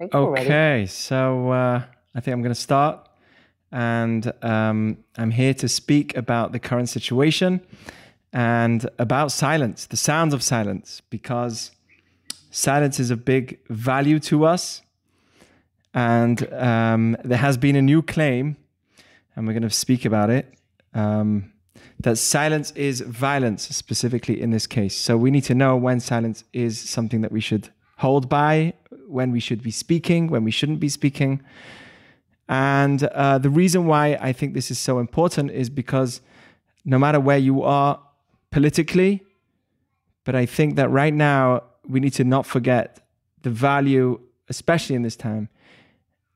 Okay, so uh, I think I'm going to start, and um, I'm here to speak about the current situation and about silence, the sounds of silence, because silence is a big value to us. And um, there has been a new claim, and we're going to speak about it, um, that silence is violence, specifically in this case. So we need to know when silence is something that we should hold by, when we should be speaking, when we shouldn't be speaking. And uh, the reason why I think this is so important is because no matter where you are politically, but I think that right now we need to not forget the value, especially in this time,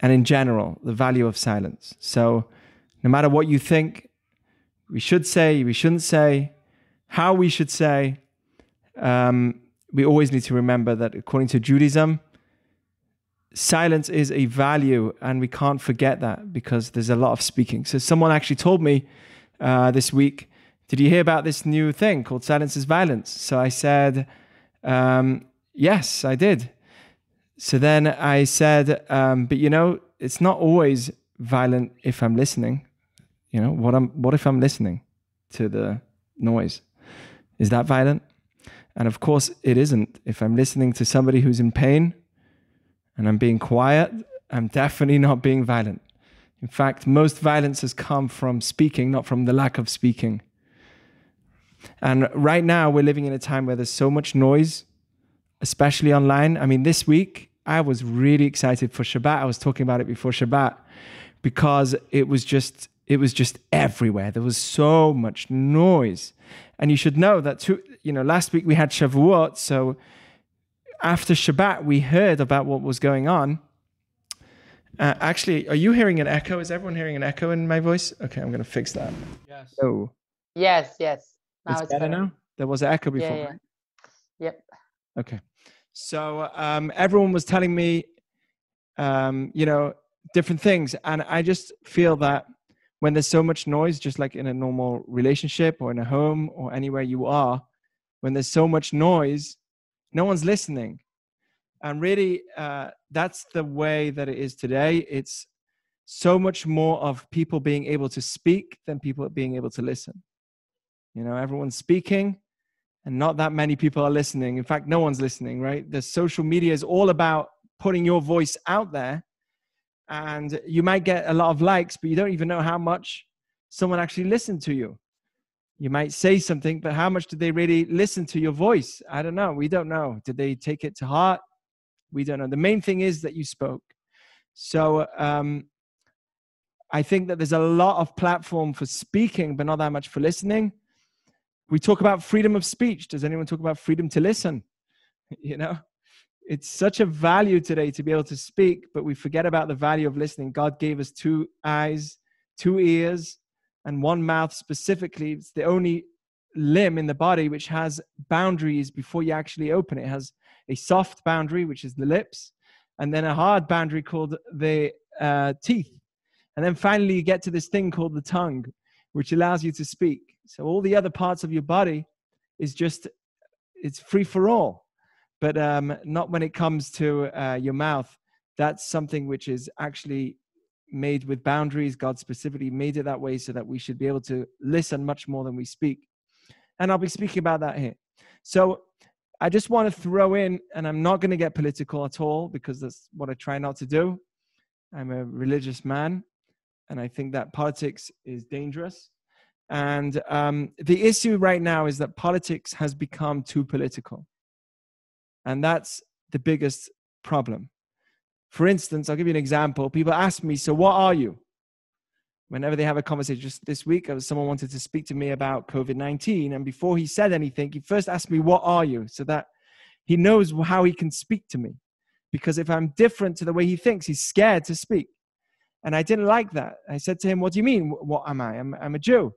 and in general, the value of silence. So, no matter what you think, we should say, we shouldn't say, how we should say, um, we always need to remember that according to Judaism, silence is a value, and we can't forget that because there's a lot of speaking. So, someone actually told me uh, this week, Did you hear about this new thing called silence is violence? So I said, um, Yes, I did. So then I said, um, But you know, it's not always violent if I'm listening. You know, what, I'm, what if I'm listening to the noise? Is that violent? And of course, it isn't. If I'm listening to somebody who's in pain and I'm being quiet, I'm definitely not being violent. In fact, most violence has come from speaking, not from the lack of speaking. And right now, we're living in a time where there's so much noise, especially online. I mean, this week, I was really excited for Shabbat. I was talking about it before Shabbat because it was just it was just everywhere. There was so much noise. And you should know that you know, last week we had Shavuot, so after Shabbat we heard about what was going on. Uh, actually, are you hearing an echo? Is everyone hearing an echo in my voice? Okay, I'm going to fix that. Yes. Oh, Yes, yes. Now it's, it's, better, now. There was an echo before. Yeah, yeah. right? Yep. Okay. So um, everyone was telling me, um, you know, different things. And I just feel that when there's so much noise, just like in a normal relationship or in a home or anywhere you are, when there's so much noise, no one's listening. And really, uh, that's the way that it is today. It's so much more of people being able to speak than people being able to listen. You know, everyone's speaking and not that many people are listening. In fact, no one's listening, right? The social media is all about putting your voice out there. And you might get a lot of likes, but you don't even know how much someone actually listened to you. You might say something, but how much did they really listen to your voice? I don't know. We don't know. Did they take it to heart? We don't know. The main thing is that you spoke. So um, I think that there's a lot of platform for speaking, but not that much for listening we talk about freedom of speech. Does anyone talk about freedom to listen? You know, it's such a value today to be able to speak, but we forget about the value of listening. God gave us two eyes, two ears, and one mouth specifically. It's the only limb in the body which has boundaries before you actually open it. It has a soft boundary, which is the lips, and then a hard boundary called the uh, teeth. And then finally, you get to this thing called the tongue, which allows you to speak. So all the other parts of your body is just it's free for all, but um, not when it comes to uh, your mouth. That's something which is actually made with boundaries. God specifically made it that way so that we should be able to listen much more than we speak. And I'll be speaking about that here. So I just want to throw in, and I'm not going to get political at all because that's what I try not to do. I'm a religious man, and I think that politics is dangerous. And um, the issue right now is that politics has become too political. And that's the biggest problem. For instance, I'll give you an example. People ask me, So, what are you? Whenever they have a conversation, just this week, uh, someone wanted to speak to me about COVID 19. And before he said anything, he first asked me, What are you? So that he knows how he can speak to me. Because if I'm different to the way he thinks, he's scared to speak. And I didn't like that. I said to him, What do you mean? What am I? I'm, I'm a Jew.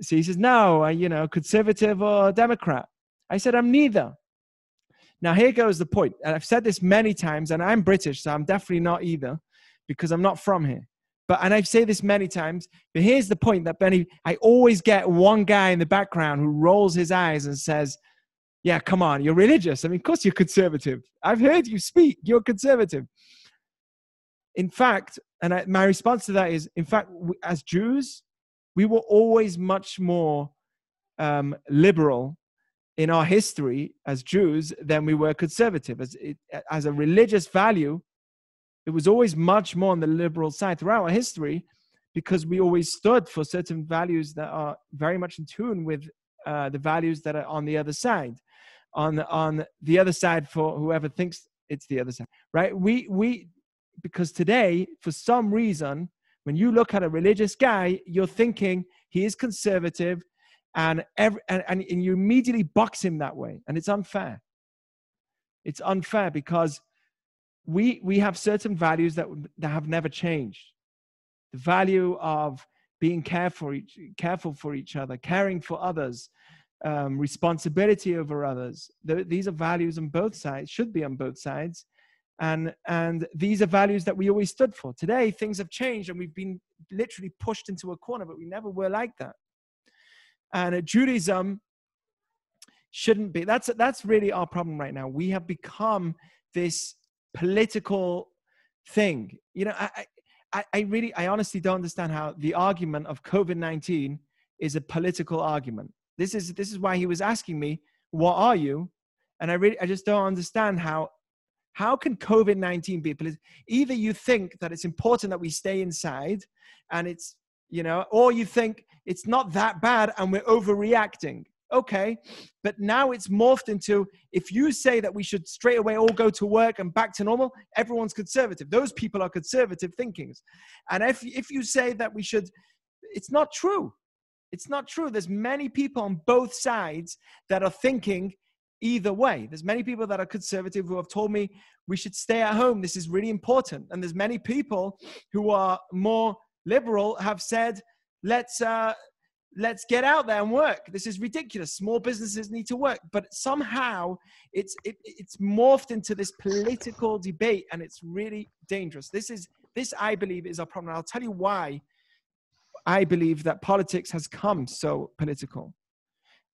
So he says, No, you know, conservative or Democrat. I said, I'm neither. Now, here goes the point. And I've said this many times, and I'm British, so I'm definitely not either because I'm not from here. But, and I've said this many times, but here's the point that Benny, I always get one guy in the background who rolls his eyes and says, Yeah, come on, you're religious. I mean, of course you're conservative. I've heard you speak. You're conservative. In fact, and I, my response to that is, in fact, as Jews, we were always much more um, liberal in our history as Jews than we were conservative. As, it, as a religious value, it was always much more on the liberal side throughout our history because we always stood for certain values that are very much in tune with uh, the values that are on the other side. On on the other side, for whoever thinks it's the other side, right? We we because today, for some reason, when you look at a religious guy, you're thinking he is conservative, and every and, and, you immediately box him that way, and it's unfair. It's unfair because we we have certain values that that have never changed. The value of being careful careful for each other, caring for others, um, responsibility over others. Th- these are values on both sides, should be on both sides, and and these are values that we always stood for. Today, things have changed, and we've been literally pushed into a corner, but we never were like that. And uh, Judaism shouldn't be. That's that's really our problem right now. We have become this political thing. You know, I, I, I really, I honestly don't understand how the argument of COVID nineteen is a political argument. This is this is why he was asking me, "What are you?" And I really, I just don't understand how how can COVID nineteen be political? Either you think that it's important that we stay inside, and it's you know, or you think it's not that bad and we're overreacting. Okay but now it's morphed into if you say that we should straight away all go to work and back to normal everyone's conservative. Those people are conservative thinkings. And if if you say that we should it's not true. It's not true. There's many people on both sides that are thinking either way. There's many people that are conservative who have told me we should stay at home. This is really important. And there's many people who are more liberal have said let's uh let's get out there and work. This is ridiculous. Small businesses need to work, but somehow it's it, it's morphed into this political debate, and it's really dangerous. This is this I believe is our problem. And I'll tell you why I believe that politics has come so political,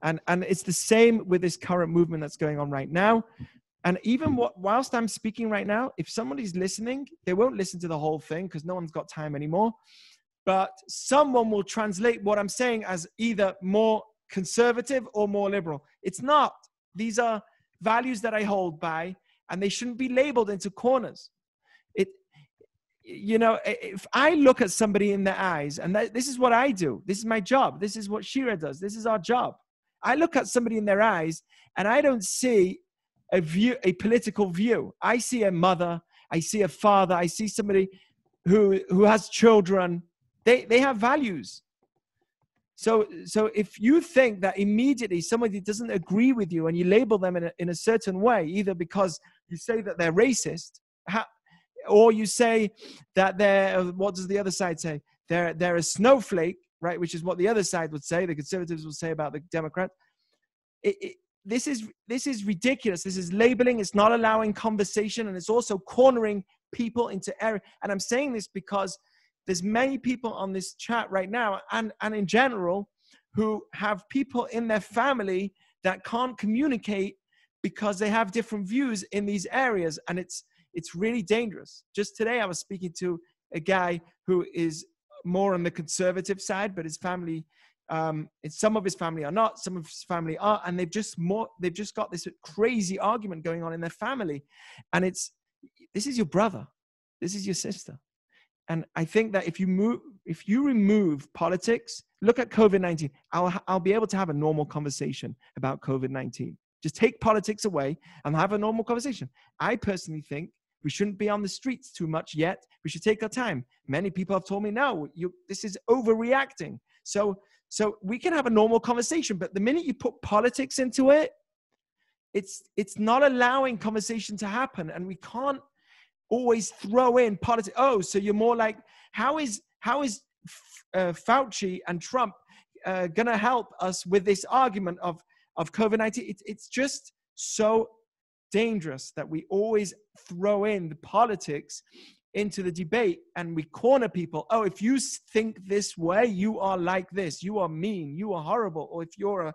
and and it's the same with this current movement that's going on right now. And even hmm. what, whilst I'm speaking right now, if somebody's listening, they won't listen to the whole thing because no one's got time anymore but someone will translate what I'm saying as either more conservative or more liberal. It's not. These are values that I hold by, and they shouldn't be labeled into corners. It, you know, if I look at somebody in their eyes, and that, this is what I do, this is my job, this is what Shira does, this is our job. I look at somebody in their eyes, and I don't see a view, a political view. I see a mother, I see a father, I see somebody who who has children they, they have values. So, so if you think that immediately somebody doesn't agree with you and you label them in a, in a certain way, either because you say that they're racist, or you say that they're, what does the other side say? They're, they're a snowflake, right? Which is what the other side would say, the conservatives would say about the Democrats. It, it, this is this is ridiculous. This is labeling. It's not allowing conversation, and it's also cornering people into error. And I'm saying this because there's many people on this chat right now and, and in general who have people in their family that can't communicate because they have different views in these areas and it's it's really dangerous just today i was speaking to a guy who is more on the conservative side but his family um some of his family are not some of his family are and they've just more they've just got this crazy argument going on in their family and it's this is your brother this is your sister and I think that if you move, if you remove politics, look at COVID 19, I'll, I'll be able to have a normal conversation about COVID 19. Just take politics away and have a normal conversation. I personally think we shouldn't be on the streets too much yet. We should take our time. Many people have told me, no, you, this is overreacting. So, so we can have a normal conversation, but the minute you put politics into it, it's it's not allowing conversation to happen, and we can't always throw in politics. Oh, so you're more like how is how is uh, Fauci and Trump uh, gonna help us with this argument of of COVID nineteen? It's it's just so dangerous that we always throw in the politics into the debate and we corner people. Oh, if you think this way, you are like this. You are mean. You are horrible. Or if you're a,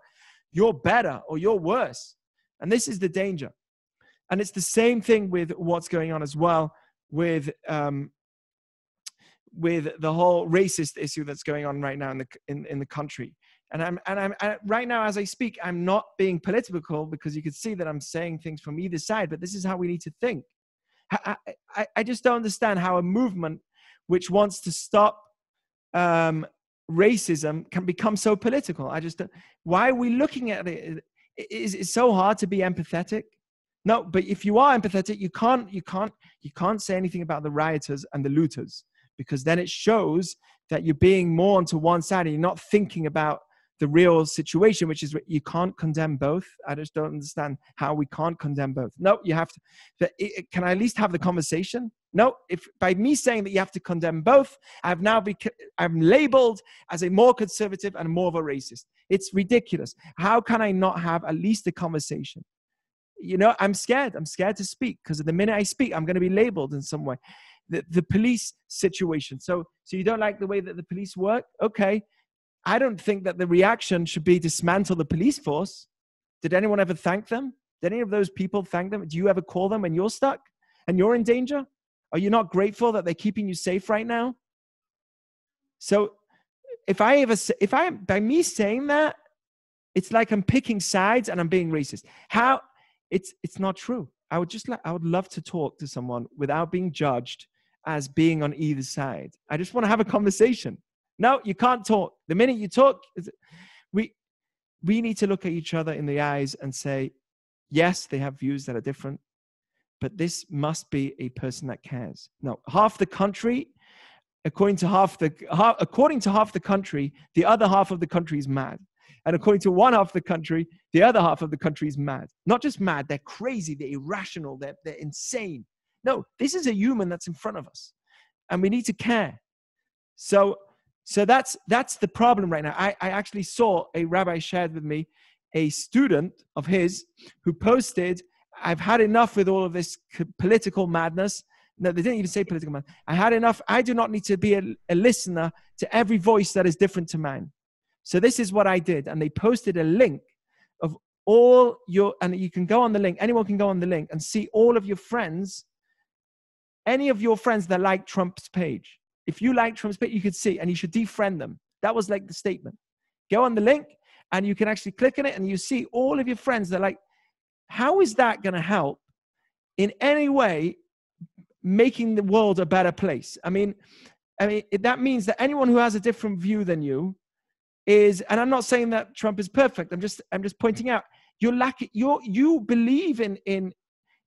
you're better or you're worse. And this is the danger. And it's the same thing with what's going on as well with um, with the whole racist issue that's going on right now in the in, in the country. And I'm and I'm right now as I speak, I'm not being political because you can see that I'm saying things from either side. But this is how we need to think. I, I, I just don't understand how a movement which wants to stop um, racism can become so political. I just why are we looking at it? Is it so hard to be empathetic? No, but if you are empathetic, you can't you can't you can't say anything about the rioters and the looters because then it shows that you're being more onto one side and you're not thinking about the real situation, which is you can't condemn both. I just don't understand how we can't condemn both. No, you have to. Can I at least have the conversation? No, if by me saying that you have to condemn both, I've now become I'm labeled as a more conservative and more of a racist. It's ridiculous. How can I not have at least a conversation? You know, I'm scared. I'm scared to speak because the minute I speak, I'm going to be labeled in some way. The, the police situation. So, so you don't like the way that the police work? Okay, I don't think that the reaction should be dismantle the police force. Did anyone ever thank them? Did any of those people thank them? Do you ever call them when you're stuck and you're in danger? Are you not grateful that they're keeping you safe right now? So if I ever, if I, by me saying that, it's like I'm picking sides and I'm being racist. How? It's, it's not true. I would just like, I would love to talk to someone without being judged as being on either side. I just want to have a conversation. No, you can't talk. The minute you talk, we we need to look at each other in the eyes and say, yes, they have views that are different, but this must be a person that cares. No, half the country, according to half the half, according to half the country, the other half of the country is mad. And according to one half of the country, the other half of the country is mad. Not just mad, they're crazy, they're irrational, they're, they're insane. No, this is a human that's in front of us. And we need to care. So so that's that's the problem right now. I, I actually saw a rabbi shared with me a student of his who posted, I've had enough with all of this political madness. No, they didn't even say political madness. I had enough. I do not need to be a, a listener to every voice that is different to mine. So this is what I did. And they posted a link of all your, and you can go on the link, anyone can go on the link and see all of your friends, any of your friends that like Trump's page. If you like Trump's page, you could see, and you should defriend them. That was like the statement. Go on the link, and you can actually click on it, and you see all of your friends. They're like, how is that going to help in any way making the world a better place? I mean, I mean that means that anyone who has a different view than you is, and I'm not saying that Trump is perfect. I'm just, I'm just pointing out you're lacking. You you believe in in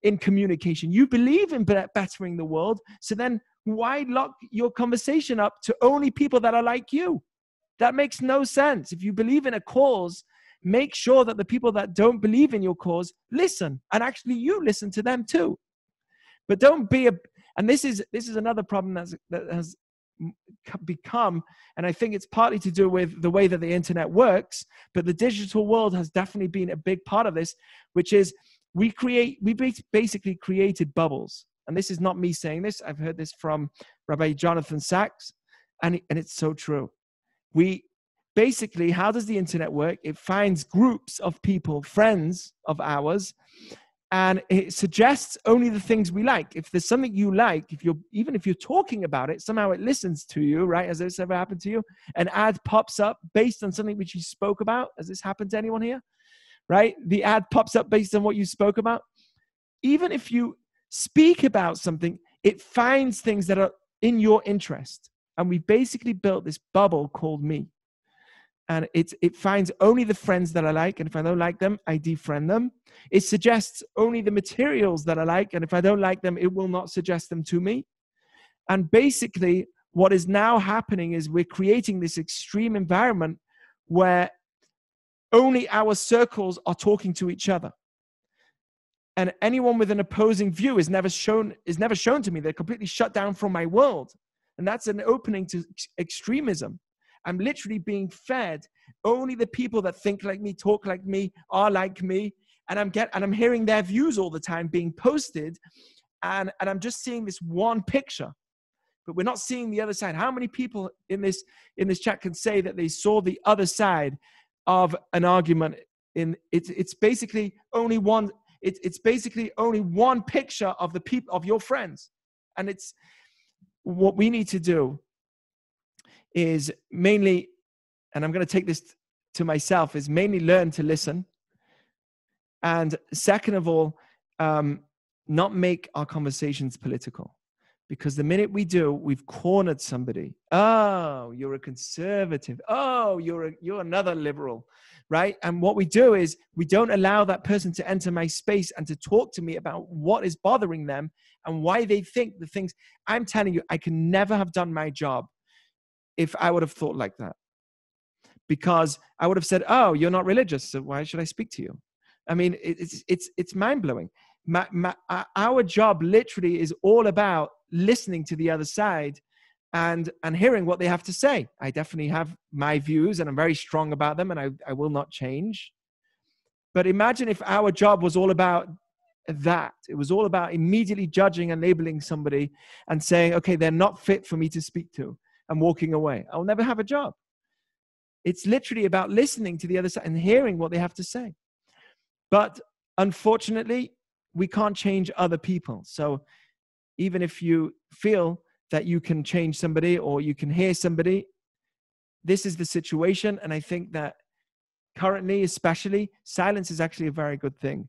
in communication. You believe in bettering the world. So then why lock your conversation up to only people that are like you? That makes no sense. If you believe in a cause, make sure that the people that don't believe in your cause listen and actually you listen to them too. But don't be a and this is this is another problem that's, that has become and i think it's partly to do with the way that the internet works but the digital world has definitely been a big part of this which is we create we basically created bubbles and this is not me saying this, I've heard this from Rabbi Jonathan Sacks, and, and it's so true. We basically, how does the internet work? It finds groups of people, friends of ours, and it suggests only the things we like. If there's something you like, if you're even if you're talking about it, somehow it listens to you, right? Has this ever happened to you? An ad pops up based on something which you spoke about. Has this happened to anyone here? Right? The ad pops up based on what you spoke about. Even if you speak about something, it finds things that are in your interest. And we basically built this bubble called me. And it, it finds only the friends that I like. And if I don't like them, I defriend them. It suggests only the materials that I like. And if I don't like them, it will not suggest them to me. And basically, what is now happening is we're creating this extreme environment where only our circles are talking to each other and anyone with an opposing view is never shown is never shown to me. They're completely shut down from my world. And that's an opening to extremism. I'm literally being fed only the people that think like me talk like me are like me. And i'm get and i'm hearing their views all the time being posted. And and i'm just seeing this one picture. But we're not seeing the other side. How many people in this in this chat can say that they saw the other side of an argument in it's it's basically only one it's it's basically only one picture of the people of your friends. And it's what we need to do is mainly and i'm going to take this to myself is mainly learn to listen. And second of all um, not make our conversations political because the minute we do we've cornered somebody. Oh you're a conservative. Oh you're a, you're another liberal right? And what we do is we don't allow that person to enter my space and to talk to me about what is bothering them and why they think the things. I'm telling you i can never have done my job if i would have thought like that. Because i would have said oh you're not religious so why should i speak to you? I mean it's it's it's mind-blowing my, my, uh, our job literally is all about listening to the other side and and hearing what they have to say. I definitely have my views and i'm very strong about them and i, I will not change. But imagine if our job was all about that. It was all about immediately judging and labeling somebody and saying okay they're not fit for me to speak to and walking away. I'll never have a job. It's literally about listening to the other side and hearing what they have to say. But unfortunately we can't change other people so even if you feel that you can change somebody or you can hear somebody. This is the situation. And I think that currently, especially, silence is actually a very good thing.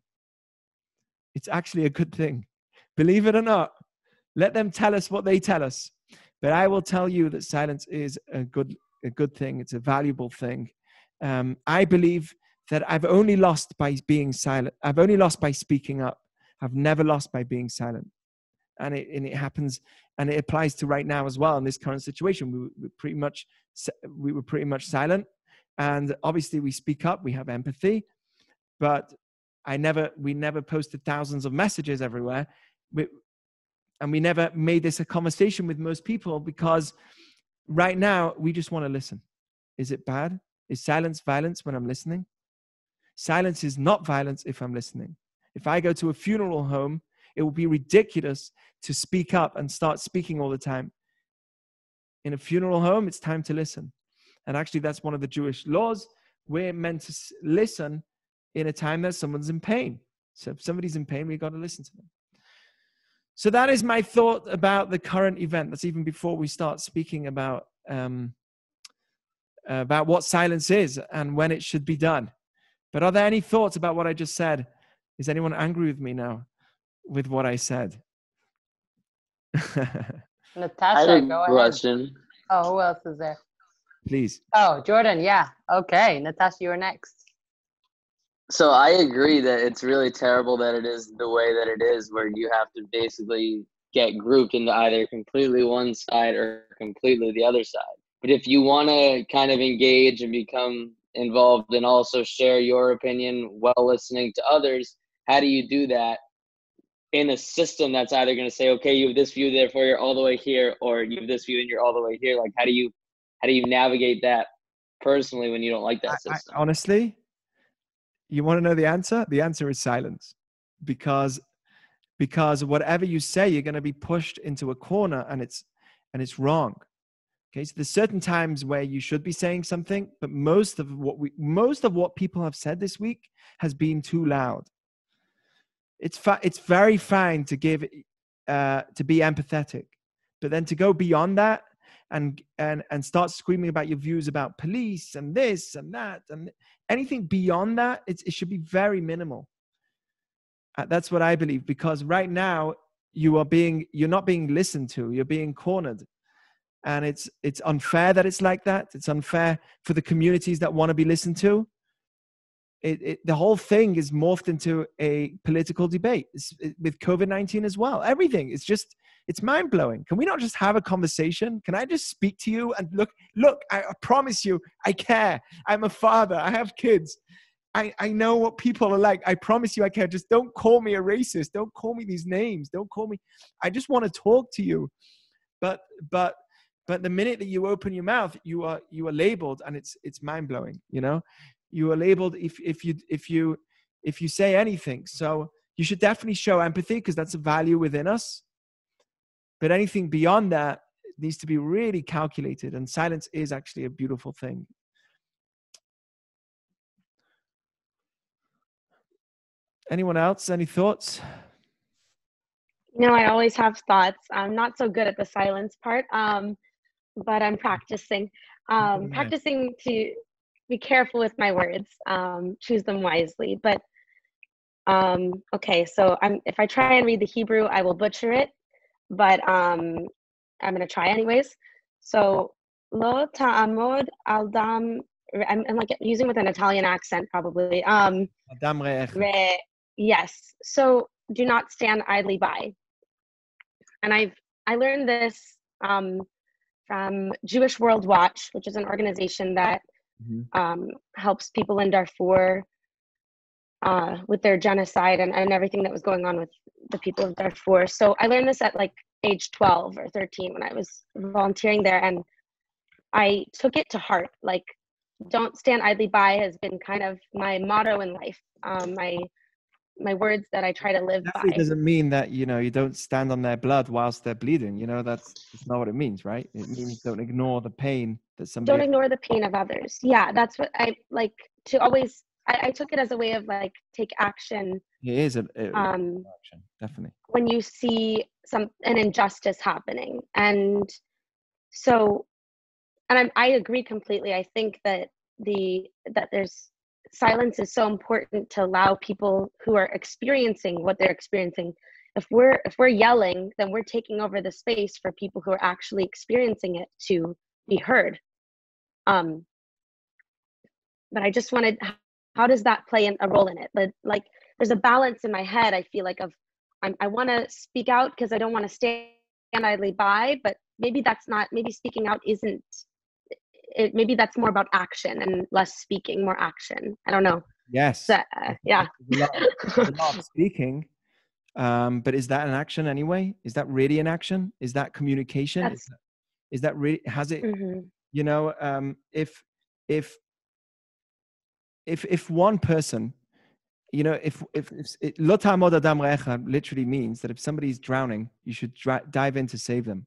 It's actually a good thing. Believe it or not, let them tell us what they tell us. But I will tell you that silence is a good, a good thing. It's a valuable thing. Um, I believe that I've only lost by being silent. I've only lost by speaking up. I've never lost by being silent. And it, and it happens and it applies to right now as well in this current situation. We were pretty much we were pretty much silent. And obviously we speak up we have empathy but i never we never posted thousands of messages everywhere. We, and we never made this a conversation with most people because right now we just want to listen. Is it bad? Is silence violence when i'm listening? Silence is not violence if i'm listening if i go to a funeral home it will be ridiculous to speak up and start speaking all the time. In a funeral home, it's time to listen. And actually, that's one of the Jewish laws. We're meant to listen in a time that someone's in pain. So if somebody's in pain, we've got to listen to them. So that is my thought about the current event. That's even before we start speaking about um, about what silence is and when it should be done. But are there any thoughts about what I just said? Is anyone angry with me now with what I said? Natasha, go ahead. Oh, who else is there? Please. Oh, Jordan. Yeah. Okay. Natasha, you're next. So I agree that it's really terrible that it is the way that it is, where you have to basically get grouped into either completely one side or completely the other side. But if you want to kind of engage and become involved and also share your opinion while listening to others, how do you do that in a system that's either going to say, okay, you have this view, therefore you're all the way here, or you have this view and you're all the way here. Like, how do you, how do you navigate that personally when you don't like that system? I, honestly, you want to know the answer? The answer is silence, because because whatever you say, you're going to be pushed into a corner, and it's and it's wrong. Okay, so there's certain times where you should be saying something, but most of what we most of what people have said this week has been too loud it's fa- it's very fine to give uh, to be empathetic, but then to go beyond that and and and start screaming about your views about police and this and that and anything beyond that, it should be very minimal. Uh, that's what I believe because right now you are being you're not being listened to. You're being cornered and it's it's unfair that it's like that it's unfair for the communities that want to be listened to it, it, the whole thing is morphed into a political debate it, with COVID 19 as well. Everything. It's just, it's mind blowing. Can we not just have a conversation? Can I just speak to you and look, look, I, promise you, I care. I'm a father, I have kids. I, I know what people are like. I promise you I care. Just don't call me a racist. Don't call me these names. Don't call me. I just want to talk to you. But, but, but the minute that you open your mouth, you are, you are labeled and it's, it's mind blowing, you know? You are labeled if if you if you if you say anything. So you should definitely show empathy because that's a value within us. But anything beyond that needs to be really calculated, and silence is actually a beautiful thing. Anyone else? Any thoughts? You know, I always have thoughts. I'm not so good at the silence part, um, but I'm practicing. Um, practicing to be careful with my words, um, choose them wisely. But um, okay, so I'm if I try and read the Hebrew, I will butcher it, but um, I'm gonna try anyways. So lo ta'amod al dam. I'm, I'm like using with an Italian accent probably. Um, Adam. Re- yes. So do not stand idly by. And I've I learned this um, from Jewish World Watch, which is an organization that Mhm. um, helps people in Darfur uh, with their genocide and, and everything that was going on with the people of Darfur. So I learned this at like age 12 or 13 when I was volunteering there. And I took it to heart. Like, don't stand idly by has been kind of my motto in life. Um, my my words that I try to live Definitely by. doesn't mean that you know you don't stand on their blood whilst they're bleeding. You know that's, that's not what it means, right? It means don't ignore the pain that somebody. don't ignore the pain of others yeah that's what i like to always i, I took it as a way of like take action it is a, um action, definitely. when you see some an injustice happening and so and I'm, i agree completely i think that the that there's silence is so important to allow people who are experiencing what they're experiencing. If we're if we're yelling then we're taking over the space for people who are actually experiencing it to be heard. Um but i just wanted how does that play in, a role in it? But like there's a balance in my head i feel like of I'm, i want to speak out because i don't want to stand idly by but maybe that's not maybe speaking out isn't it maybe that's more about action and less speaking more action i don't know Yes. so, uh, yeah There's a lot, there's a lot of speaking, um, but is that an action anyway? Is that really an action? Is that communication? Is That's- that really has it? Mhm. You know, um, if if if if one person, you know, if if, if it, "Lo adam re'echa" literally means that if somebody's drowning, you should dri- dive in to save them.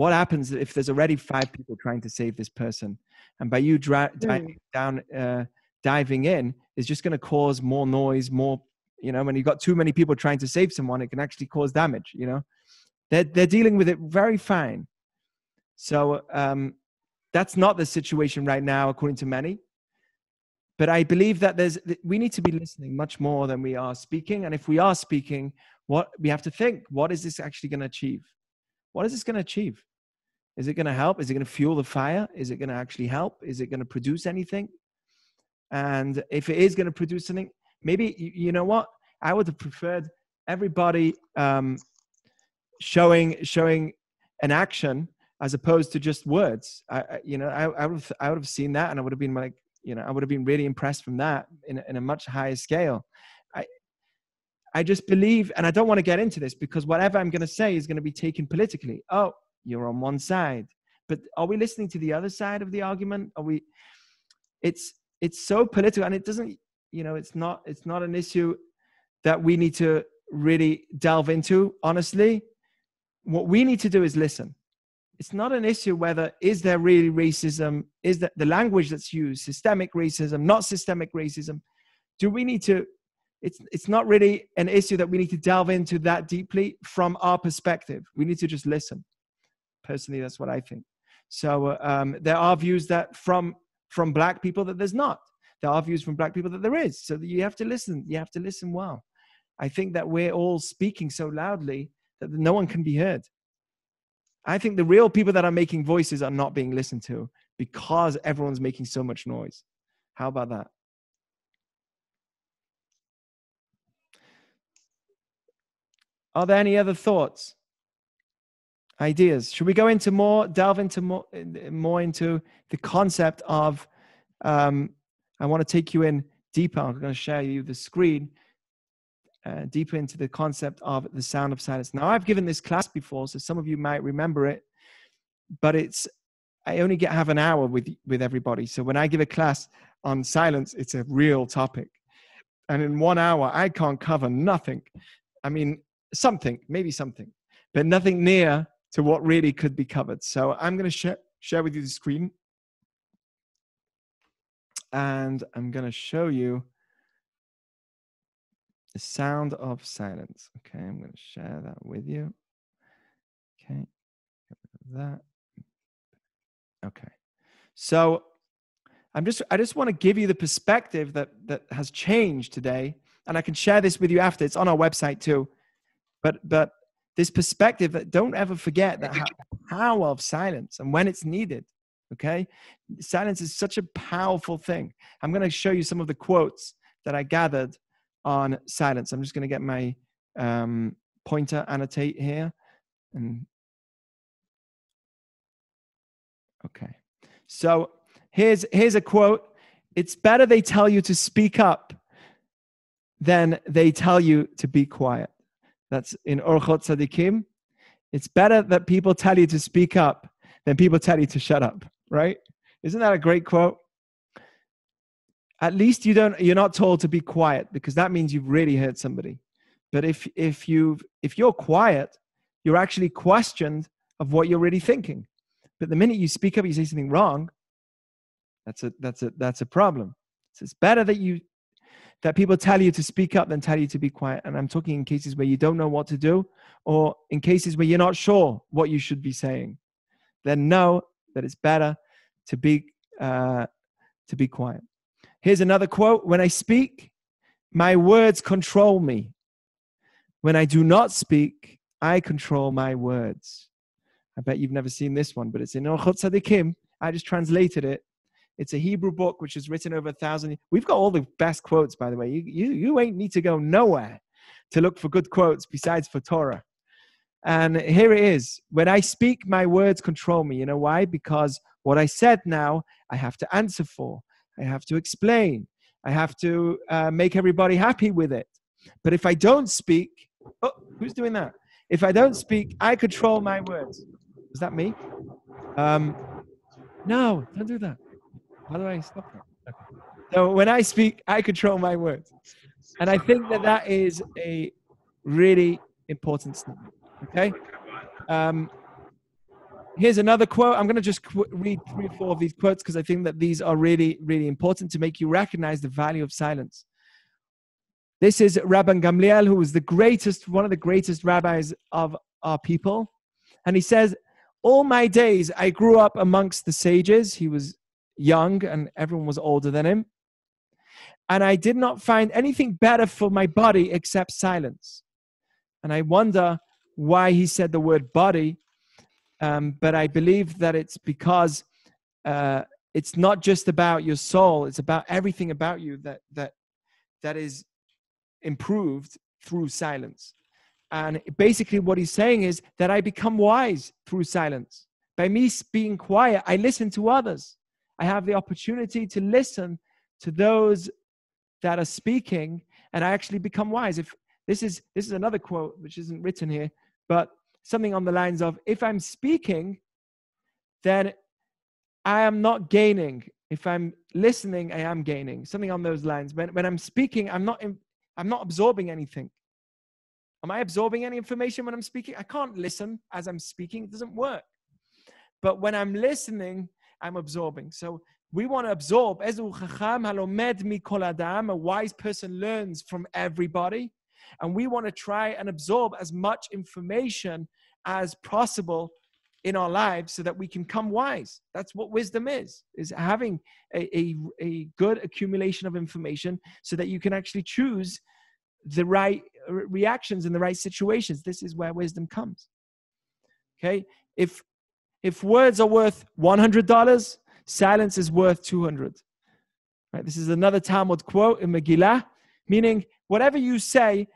What happens if there's already five people trying to save this person, and by you dra- diving down, uh, diving in is just going to cause more noise, more, you know, when you've got too many people trying to save someone, it can actually cause damage. You know, they're they're dealing with it very fine. So um, that's not the situation right now, according to many. But I believe that there's we need to be listening much more than we are speaking. And if we are speaking, what we have to think: what is this actually going to achieve? What is this going to achieve? Is it going to help? Is it going to fuel the fire? Is it going to actually help? Is it going to produce anything? And if it is going to produce something, maybe you, know what? I would have preferred everybody um, showing showing an action as opposed to just words. I, I you know, I, I would have, I would have seen that, and I would have been like, you know, I would have been really impressed from that in, in a much higher scale. I, I just believe, and I don't want to get into this because whatever I'm going to say is going to be taken politically. Oh, you're on one side, but are we listening to the other side of the argument? Are we? It's it's so political, and it doesn't, you know, it's not it's not an issue that we need to really delve into. Honestly, what we need to do is listen it's not an issue whether is there really racism is that the language that's used systemic racism not systemic racism do we need to it's it's not really an issue that we need to delve into that deeply from our perspective we need to just listen personally that's what i think so um, there are views that from from black people that there's not there are views from black people that there is so you have to listen you have to listen well i think that we're all speaking so loudly that no one can be heard I think the real people that are making voices are not being listened to because everyone's making so much noise. How about that? Are there any other thoughts? Ideas? Should we go into more, delve into more, more into the concept of? Um, I want to take you in deeper. I'm going to share you the screen uh, deeper into the concept of the sound of silence. Now, I've given this class before, so some of you might remember it, but it's I only get have an hour with with everybody. So when I give a class on silence, it's a real topic, and in one hour, I can't cover nothing. I mean, something, maybe something, but nothing near to what really could be covered. So I'm going to share share with you the screen, and I'm going to show you The sound of silence. Okay, I'm going to share that with you. Okay, that. Okay, so I'm just I just want to give you the perspective that that has changed today, and I can share this with you after. It's on our website too, but but this perspective that don't ever forget that power of silence and when it's needed. Okay, silence is such a powerful thing. I'm going to show you some of the quotes that I gathered on silence. I'm just going to get my um, pointer annotate here. And okay, so here's here's a quote. It's better they tell you to speak up than they tell you to be quiet. That's in Orchot Tzadikim. It's better that people tell you to speak up than people tell you to shut up, right? Isn't that a great quote? at least you don't you're not told to be quiet because that means you've really hurt somebody but if if you if you're quiet you're actually questioned of what you're really thinking but the minute you speak up you say something wrong that's a that's a that's a problem so it's better that you that people tell you to speak up than tell you to be quiet and i'm talking in cases where you don't know what to do or in cases where you're not sure what you should be saying then know that it's better to be uh, to be quiet Here's another quote When I speak, my words control me. When I do not speak, I control my words. I bet you've never seen this one, but it's in Orchot Tzadikim. I just translated it. It's a Hebrew book which is written over a thousand. We've got all the best quotes, by the way. You, you, you ain't need to go nowhere to look for good quotes besides for Torah. And here it is. When I speak, my words control me. You know why? Because what I said now, I have to answer for. I have to explain. I have to uh, make everybody happy with it. But if I don't speak, oh, who's doing that? If I don't speak, I control my words. Is that me? Um, no, don't do that. How do I stop that? Okay. So when I speak, I control my words. And I think that that is a really important statement. Okay? Um, here's another quote. I'm going to just qu- read three or four of these quotes because I think that these are really, really important to make you recognize the value of silence. This is Rabban Gamliel, who was the greatest, one of the greatest rabbis of our people. And he says, All my days I grew up amongst the sages. He was young and everyone was older than him. And I did not find anything better for my body except silence. And I wonder why he said the word body um, but I believe that it's because uh, it's not just about your soul; it's about everything about you that that that is improved through silence. And basically, what he's saying is that I become wise through silence. By me being quiet, I listen to others. I have the opportunity to listen to those that are speaking, and I actually become wise. If this is this is another quote which isn't written here, but something on the lines of if I'm speaking, then I am not gaining. If I'm listening, I am gaining. Something on those lines. When, when I'm speaking, I'm not, I'm not absorbing anything. Am I absorbing any information when I'm speaking? I can't listen as I'm speaking. It doesn't work. But when I'm listening, I'm absorbing. So we want to absorb. A wise person learns from everybody. And we want to try and absorb as much information as possible in our lives so that we can come wise. That's what wisdom is, is having a, a, a good accumulation of information so that you can actually choose the right reactions in the right situations. This is where wisdom comes. Okay? If if words are worth $100, silence is worth 200. Right? This is another Talmud quote in Megillah, meaning whatever you say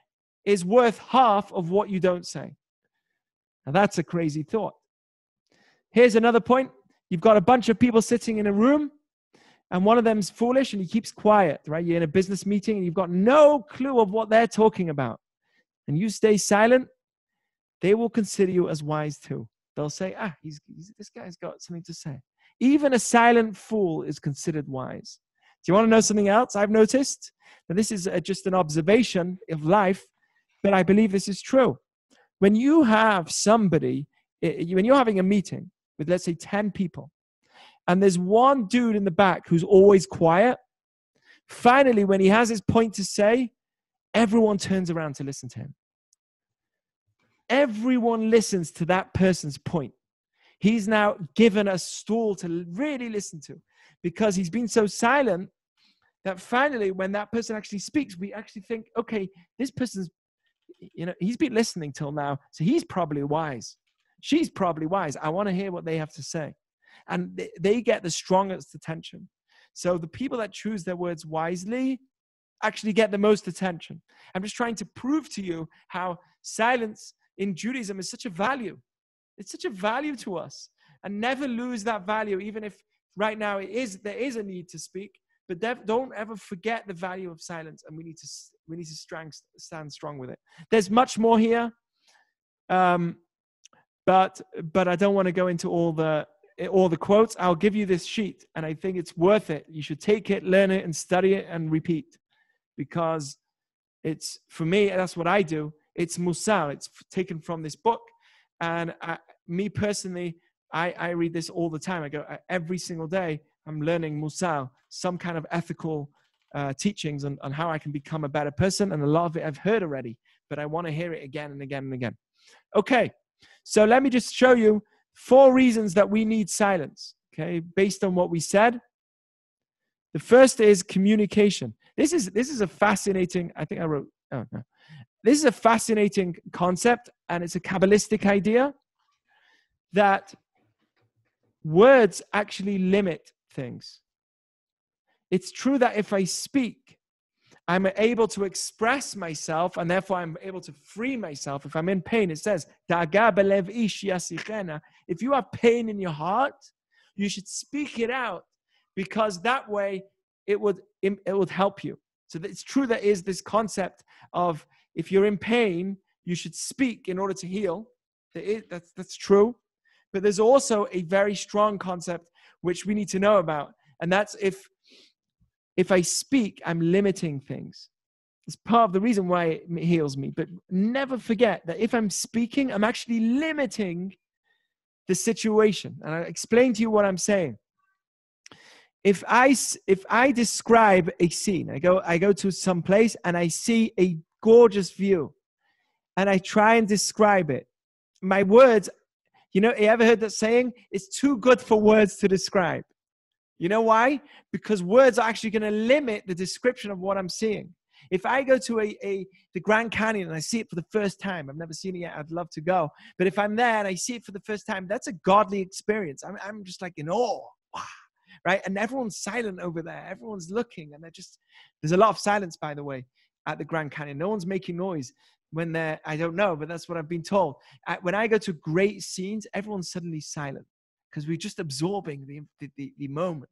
is worth half of what you don't say. Now that's a crazy thought. Here's another point. You've got a bunch of people sitting in a room, and one of them's foolish and he keeps quiet, right? You're in a business meeting and you've got no clue of what they're talking about. And you stay silent, they will consider you as wise too. They'll say, ah, he's, he's, this guy's got something to say. Even a silent fool is considered wise. Do you want to know something else I've noticed? Now, this is a, just an observation of life but I believe this is true. When you have somebody, when you're having a meeting with, let's say, 10 people, and there's one dude in the back who's always quiet, finally, when he has his point to say, everyone turns around to listen to him. Everyone listens to that person's point. He's now given a stall to really listen to because he's been so silent that finally, when that person actually speaks, we actually think, okay, this person's, you know, he's been listening till now, so he's probably wise. She's probably wise. I want to hear what they have to say. And they get the strongest attention. So the people that choose their words wisely actually get the most attention. I'm just trying to prove to you how silence in Judaism is such a value. It's such a value to us. And never lose that value, even if right now it is there is a need to speak. But don't ever forget the value of silence, and we need to we need to stand strong with it. There's much more here, um, but but I don't want to go into all the all the quotes. I'll give you this sheet, and I think it's worth it. You should take it, learn it, and study it, and repeat, because it's for me. That's what I do. It's Musar. It's taken from this book. And I, me personally, I, I read this all the time. I go every single day. I'm learning Musar, some kind of ethical uh, teachings on, on how I can become a better person. And a lot of it I've heard already, but I want to hear it again and again and again. Okay, so let me just show you four reasons that we need silence. Okay, based on what we said. The first is communication. This is this is a fascinating. I think I wrote. Oh no, this is a fascinating concept, and it's a Kabbalistic idea that words actually limit things. It's true that if I speak, I'm able to express myself and therefore I'm able to free myself. If I'm in pain, it says, if you have pain in your heart, you should speak it out because that way it would, it would help you. So it's true there is this concept of if you're in pain, you should speak in order to heal. That's, that's true. But there's also a very strong concept which we need to know about. And that's if, if I speak, I'm limiting things. It's part of the reason why it heals me. But never forget that if I'm speaking, I'm actually limiting the situation. And I'll explain to you what I'm saying. If I, if I describe a scene, I go, I go to some place and I see a gorgeous view and I try and describe it. My words, you know, you ever heard that saying? It's too good for words to describe. You know why? Because words are actually going to limit the description of what I'm seeing. If I go to a, a the Grand Canyon and I see it for the first time, I've never seen it yet. I'd love to go. But if I'm there and I see it for the first time, that's a godly experience. I'm, I'm just like in awe. Wow. Right? And everyone's silent over there. Everyone's looking, and they're just there's a lot of silence, by the way at the Grand Canyon. No one's making noise when they're, I don't know, but that's what I've been told. when I go to great scenes, everyone's suddenly silent because we're just absorbing the, the, the, the, moment.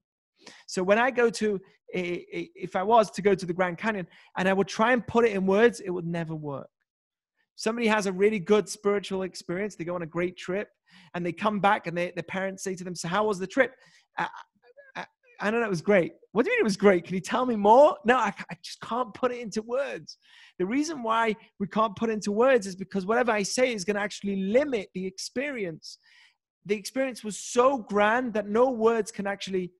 So when I go to, if I was to go to the Grand Canyon and I would try and put it in words, it would never work. Somebody has a really good spiritual experience. They go on a great trip and they come back and they, their parents say to them, so how was the trip? I, know, it was great. What do you mean it was great? Can you tell me more? No, I, I just can't put it into words. The reason why we can't put into words is because whatever I say is going to actually limit the experience. The experience was so grand that no words can actually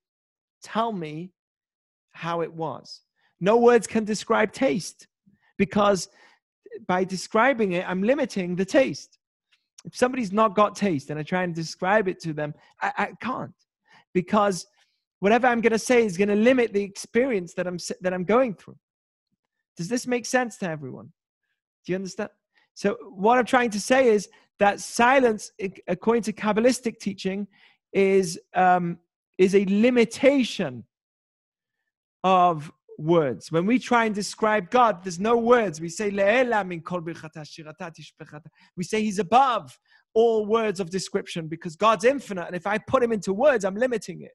tell me how it was. No words can describe taste because by describing it, I'm limiting the taste. If somebody's not got taste and I try and describe it to them, I, I can't because whatever I'm going to say is going to limit the experience that I'm that I'm going through. Does this make sense to everyone? Do you understand? So what I'm trying to say is that silence, according to Kabbalistic teaching, is um, is a limitation of words. When we try and describe God, there's no words. We say we say He's above all words of description because God's infinite, and if I put Him into words, I'm limiting it.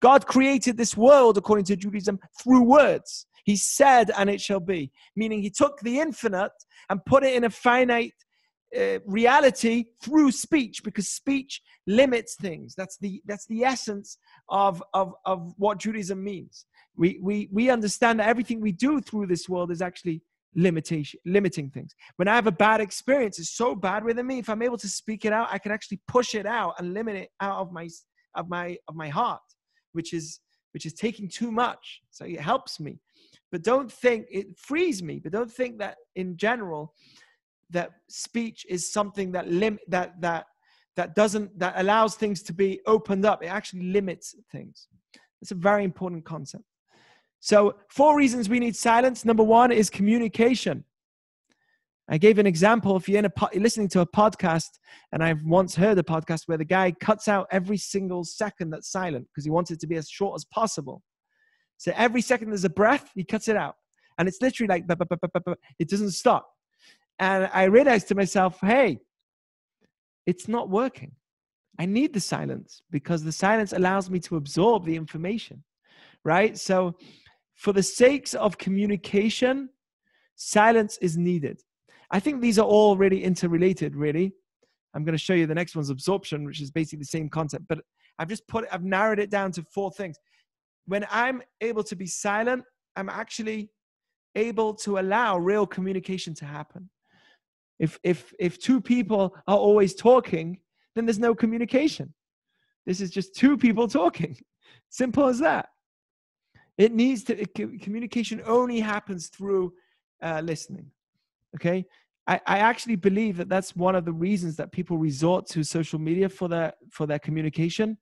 God created this world, according to Judaism, through words. He said, and it shall be. Meaning, he took the infinite and put it in a finite uh, reality through speech, because speech limits things. That's the, that's the essence of, of, of what Judaism means. We, we, we understand that everything we do through this world is actually limitation limiting things when i have a bad experience it's so bad within me if i'm able to speak it out i can actually push it out and limit it out of my of my of my heart which is which is taking too much. So it helps me. But don't think it frees me. But don't think that in general that speech is something that lim that that that doesn't that allows things to be opened up. It actually limits things. It's a very important concept. So, four reasons we need silence. Number one is communication. I gave an example. If you're, in a, you're listening to a podcast, and I've once heard a podcast where the guy cuts out every single second that's silent because he wants it to be as short as possible. So every second there's a breath, he cuts it out. And it's literally like, it doesn't stop. And I realized to myself, hey, it's not working. I need the silence because the silence allows me to absorb the information, right? So, for the sakes of communication, silence is needed. I think these are all really interrelated, really. I'm going to show you the next one's absorption, which is basically the same concept, but I've just put I've narrowed it down to four things. When I'm able to be silent, I'm actually able to allow real communication to happen. If if if two people are always talking, then there's no communication. This is just two people talking. Simple as that. It needs to it, communication only happens through uh, listening. Okay. I, I actually believe that that's one of the reasons that people resort to social media for their for their communication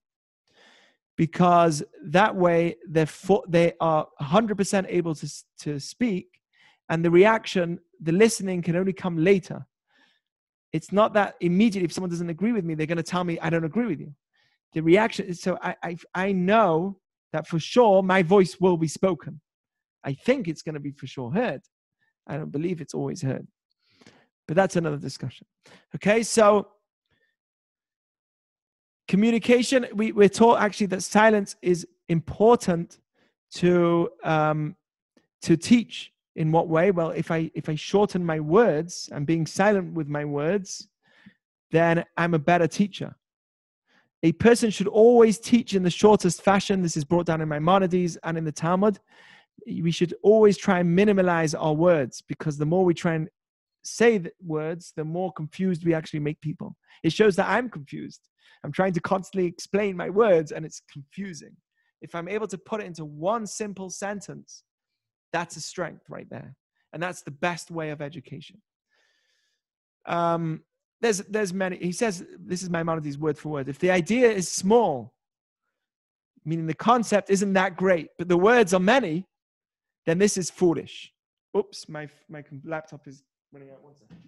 because that way they're for, they are 100% able to, to speak and the reaction the listening can only come later. It's not that immediately if someone doesn't agree with me they're going to tell me i don't agree with you. The reaction is so I, I i know that for sure my voice will be spoken. I think it's going to be for sure heard I don't believe it's always heard. But that's another discussion. Okay, so communication, we, we're taught actually that silence is important to um, to teach. In what way? Well, if I if I shorten my words, I'm being silent with my words, then I'm a better teacher. A person should always teach in the shortest fashion. This is brought down in Maimonides and in the Talmud we should always try and minimize our words because the more we try and say the words, the more confused we actually make people. It shows that I'm confused. I'm trying to constantly explain my words and it's confusing. If I'm able to put it into one simple sentence, that's a strength right there. And that's the best way of education. Um, there's, there's many, he says, this is Maimonides word for word. If the idea is small, meaning the concept isn't that great, but the words are many, then this is foolish. Oops, my, my laptop is running out. One second.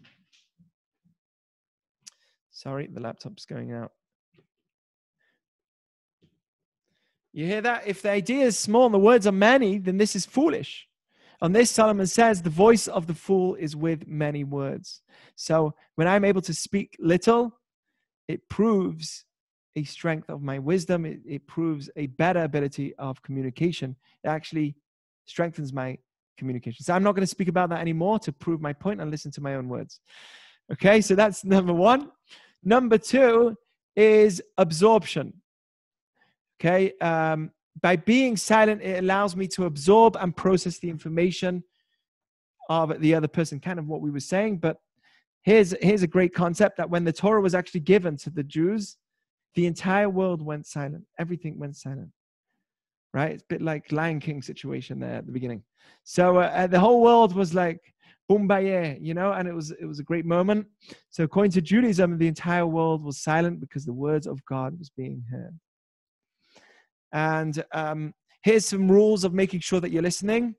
Sorry, the laptop's going out. You hear that? If the idea is small and the words are many, then this is foolish. On this, Solomon says, the voice of the fool is with many words. So when I'm able to speak little, it proves a strength of my wisdom. It, it proves a better ability of communication. It actually strengthens my communication. So I'm not going to speak about that anymore to prove my point and listen to my own words. Okay, so that's number one. Number two is absorption. Okay, um, by being silent, it allows me to absorb and process the information of the other person, kind of what we were saying. But here's, here's a great concept that when the Torah was actually given to the Jews, the entire world went silent. Everything went silent right? It's a bit like Lion King situation there at the beginning. So uh, uh the whole world was like boombaye, you know, and it was it was a great moment. So according to Judaism, the entire world was silent because the words of God was being heard. And um, here's some rules of making sure that you're listening.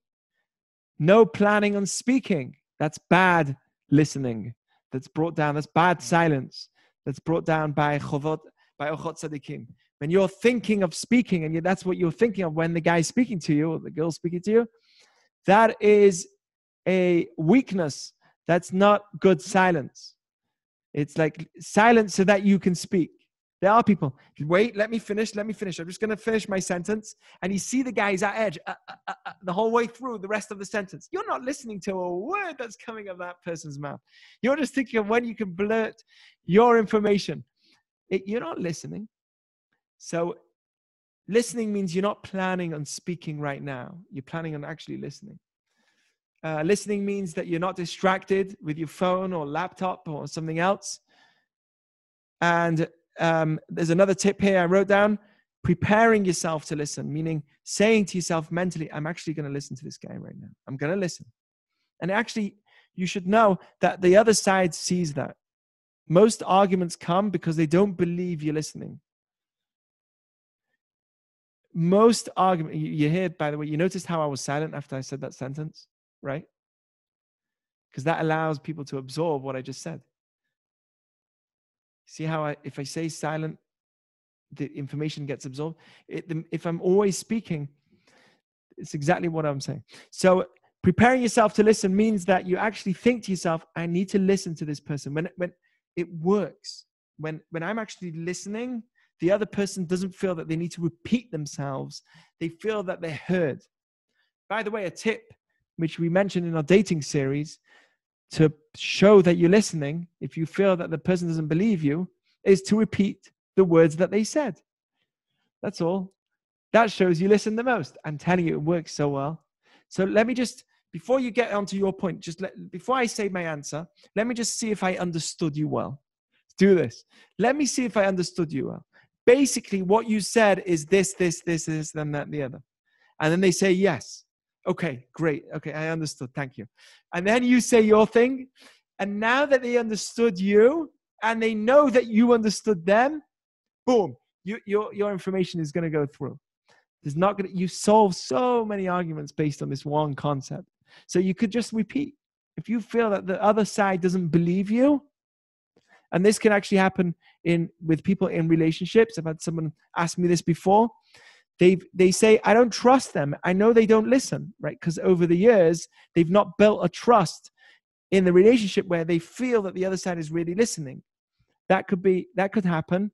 No planning on speaking. That's bad listening. That's brought down. That's bad silence. That's brought down by chovot by Orchot Tzadikim when you're thinking of speaking and that's what you're thinking of when the guy's speaking to you or the girl's speaking to you, that is a weakness. That's not good silence. It's like silence so that you can speak. There are people, wait, let me finish, let me finish. I'm just going to finish my sentence. And you see the guy's at edge uh, uh, uh, uh, the whole way through the rest of the sentence. You're not listening to a word that's coming out of that person's mouth. You're just thinking of when you can blurt your information. It, you're not listening. So listening means you're not planning on speaking right now. You're planning on actually listening. Uh, listening means that you're not distracted with your phone or laptop or something else. And um, there's another tip here I wrote down. preparing yourself to listen, meaning saying to yourself mentally, I'm actually going to listen to this guy right now. I'm going to listen. And actually, you should know that the other side sees that. Most arguments come because they don't believe you're listening. Most argument you hear, by the way, you noticed how I was silent after I said that sentence, right? Because that allows people to absorb what I just said. See how I, if I say silent, the information gets absorbed. It, the, if I'm always speaking, it's exactly what I'm saying. So preparing yourself to listen means that you actually think to yourself, I need to listen to this person. When when it works, when when I'm actually listening, the other person doesn't feel that they need to repeat themselves. They feel that they're heard. By the way, a tip which we mentioned in our dating series to show that you're listening, if you feel that the person doesn't believe you, is to repeat the words that they said. That's all. That shows you listen the most. I'm telling you, it works so well. So let me just, before you get onto your point, just let, before I say my answer, let me just see if I understood you well. Let's do this. Let me see if I understood you well. Basically, what you said is this, this, this, this, then that, the other. And then they say yes. Okay, great. Okay, I understood. Thank you. And then you say your thing. And now that they understood you and they know that you understood them, boom, you, your, your information is going to go through. There's not going to, you solve so many arguments based on this one concept. So you could just repeat. If you feel that the other side doesn't believe you, and this can actually happen in with people in relationships. I've had someone ask me this before. They they say i don't trust them. I know they don't listen right? Because over the years they've not built a trust in the relationship where they feel that the other side is really listening. That could be that could happen.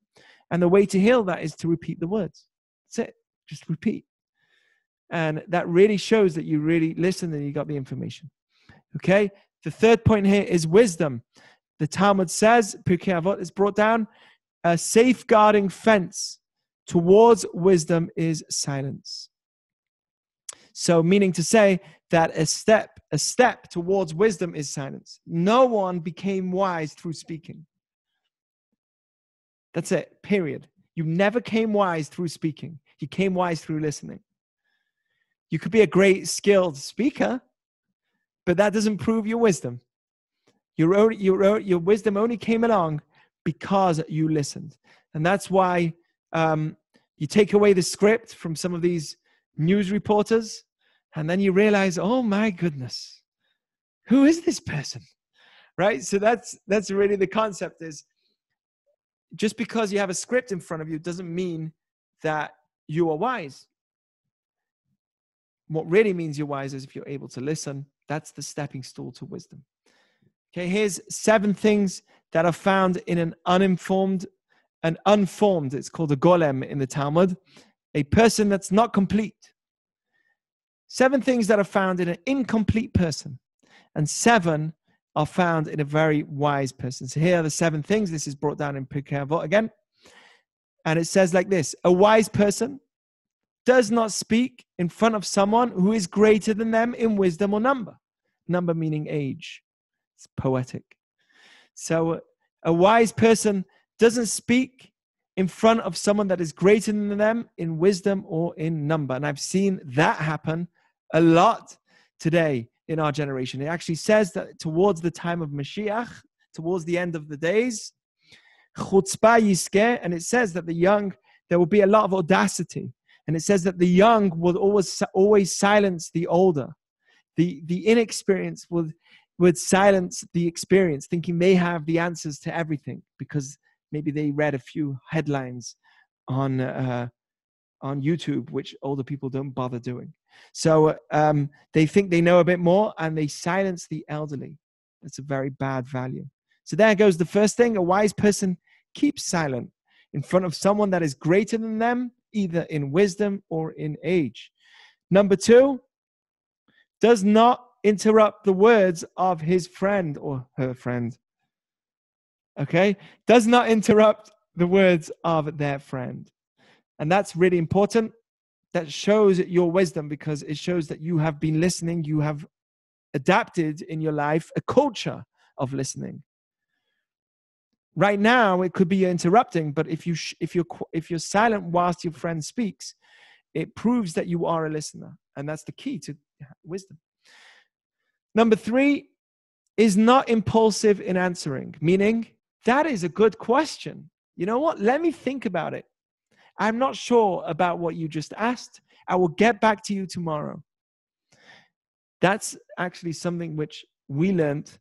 And the way to heal that is to repeat the words. That's it. Just repeat. And that really shows that you really listen and you got the information. Okay? The third point here is wisdom the talmud says Pirkei Avot is brought down a safeguarding fence towards wisdom is silence. So, meaning to say that a step, a step towards wisdom is silence. No one became wise through speaking. That's it, period. You never came wise through speaking, you came wise through listening. You could be a great skilled speaker, but that doesn't prove your wisdom. Your, your, your wisdom only came along because you listened. And that's why um, you take away the script from some of these news reporters, and then you realize, oh my goodness, who is this person? Right? So that's that's really the concept is just because you have a script in front of you doesn't mean that you are wise. What really means you're wise is if you're able to listen. That's the stepping stool to wisdom. Okay, here's seven things that are found in an uninformed an unformed, it's called a golem in the Talmud, a person that's not complete. Seven things that are found in an incomplete person, and seven are found in a very wise person. So here are the seven things. This is brought down in Pirkei Avot again. And it says like this A wise person does not speak in front of someone who is greater than them in wisdom or number. Number meaning age. It's poetic. So a wise person doesn't speak in front of someone that is greater than them in wisdom or in number. And I've seen that happen a lot today in our generation. It actually says that towards the time of Mashiach, towards the end of the days, and it says that the young, there will be a lot of audacity. And it says that the young will always, always silence the older. The, the inexperienced will, would silence the experience, thinking they have the answers to everything because maybe they read a few headlines on uh, on YouTube, which older people don't bother doing. So um, they think they know a bit more, and they silence the elderly. That's a very bad value. So there goes the first thing: a wise person keeps silent in front of someone that is greater than them, either in wisdom or in age. Number two, does not interrupt the words of his friend or her friend okay, does not interrupt the words of their friend. And that's really important. That shows your wisdom because it shows that you have been listening, you have adapted in your life a culture of listening. right now it could be interrupting but if you sh- if qu- if you're silent whilst your friend speaks it proves that you are a listener and that's the key to wisdom number 3 is not impulsive in answering meaning that is a good question. You know what? Let me think about it. I'm not sure about what you just asked. I will get back to you tomorrow. That's actually something which we learned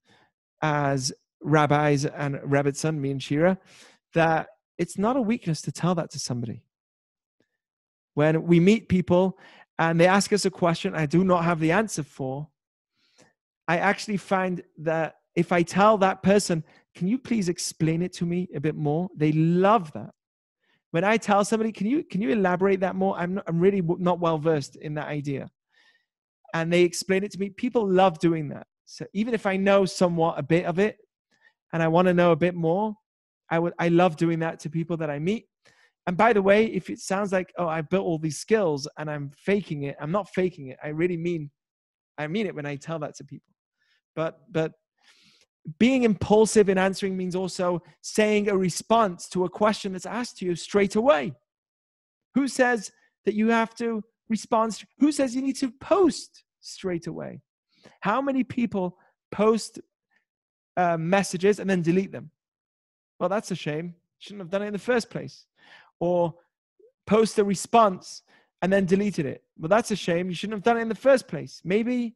as rabbis and Rebbetzin, me and Shira, that it's not a weakness to tell that to somebody. When we meet people and they ask us a question I do not have the answer for, I actually find that if I tell that person, can you please explain it to me a bit more? They love that. When I tell somebody, can you can you elaborate that more? I'm not, I'm really not well versed in that idea. And they explain it to me. People love doing that. So even if I know somewhat a bit of it, and I want to know a bit more, I would I love doing that to people that I meet. And by the way, if it sounds like oh I built all these skills and I'm faking it, I'm not faking it. I really mean I mean it when I tell that to people. But but being impulsive in answering means also saying a response to a question that's asked to you straight away. Who says that you have to respond? Who says you need to post straight away? How many people post uh, messages and then delete them. Well, that's a shame. Shouldn't have done it in the first place. Or post a response and then deleted it. Well, that's a shame. You shouldn't have done it in the first place. Maybe,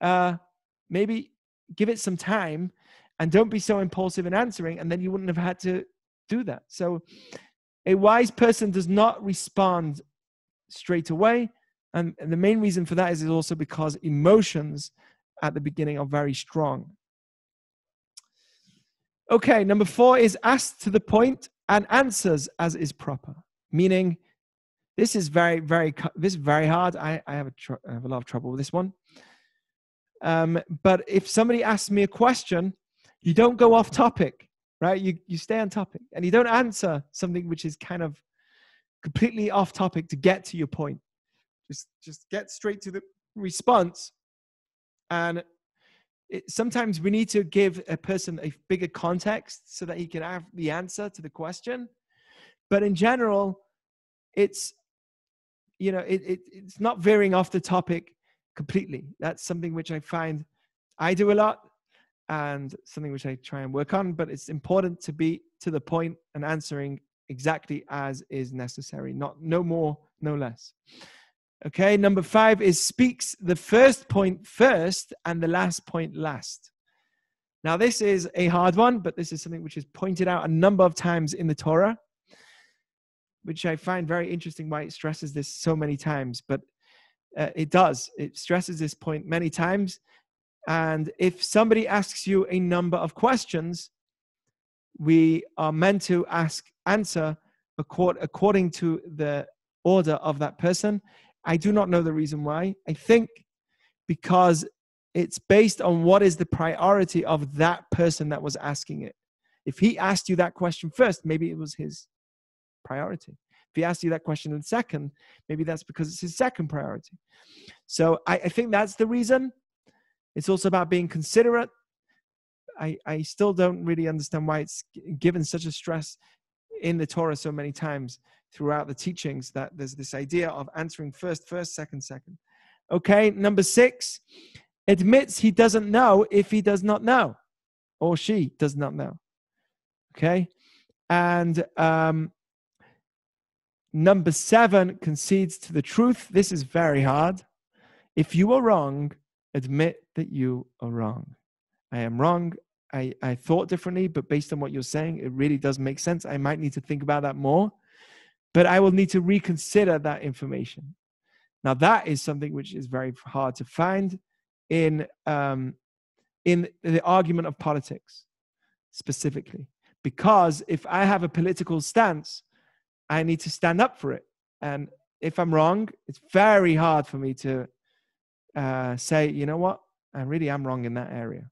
uh, maybe give it some time and don't be so impulsive in answering, and then you wouldn't have had to do that. So, a wise person does not respond straight away. And the main reason for that is also because emotions at the beginning are very strong. Okay, number four is asked to the point and answers as is proper. Meaning, this is very, very, this is very hard. I, I have a, tr- I have a lot of trouble with this one. Um, but if somebody asks me a question, you don't go off topic, right? You you stay on topic, and you don't answer something which is kind of completely off topic to get to your point. Just just get straight to the response, and it, sometimes we need to give a person a bigger context so that he can have the answer to the question. But in general, it's you know it, it it's not veering off the topic completely. That's something which I find I do a lot and something which I try and work on. But it's important to be to the point and answering exactly as is necessary, not no more, no less. Okay, number five is speaks the first point first and the last point last. Now, this is a hard one, but this is something which is pointed out a number of times in the Torah, which I find very interesting why it stresses this so many times. But uh, it does, it stresses this point many times. And if somebody asks you a number of questions, we are meant to ask, answer according to the order of that person I do not know the reason why. I think because it's based on what is the priority of that person that was asking it. If he asked you that question first, maybe it was his priority. If he asked you that question in second, maybe that's because it's his second priority. So I, I think that's the reason. It's also about being considerate. I, I still don't really understand why it's given such a stress in the Torah so many times throughout the teachings that there's this idea of answering first, first, second, second. Okay, number six, admits he doesn't know if he does not know or she does not know. Okay, and um, number seven, concedes to the truth. This is very hard. If you are wrong, admit that you are wrong. I am wrong. I, I thought differently, but based on what you're saying, it really does make sense. I might need to think about that more but I will need to reconsider that information. Now, that is something which is very hard to find in, um, in the argument of politics specifically. Because if I have a political stance, I need to stand up for it. And if I'm wrong, it's very hard for me to uh, say, you know what, I really am wrong in that area.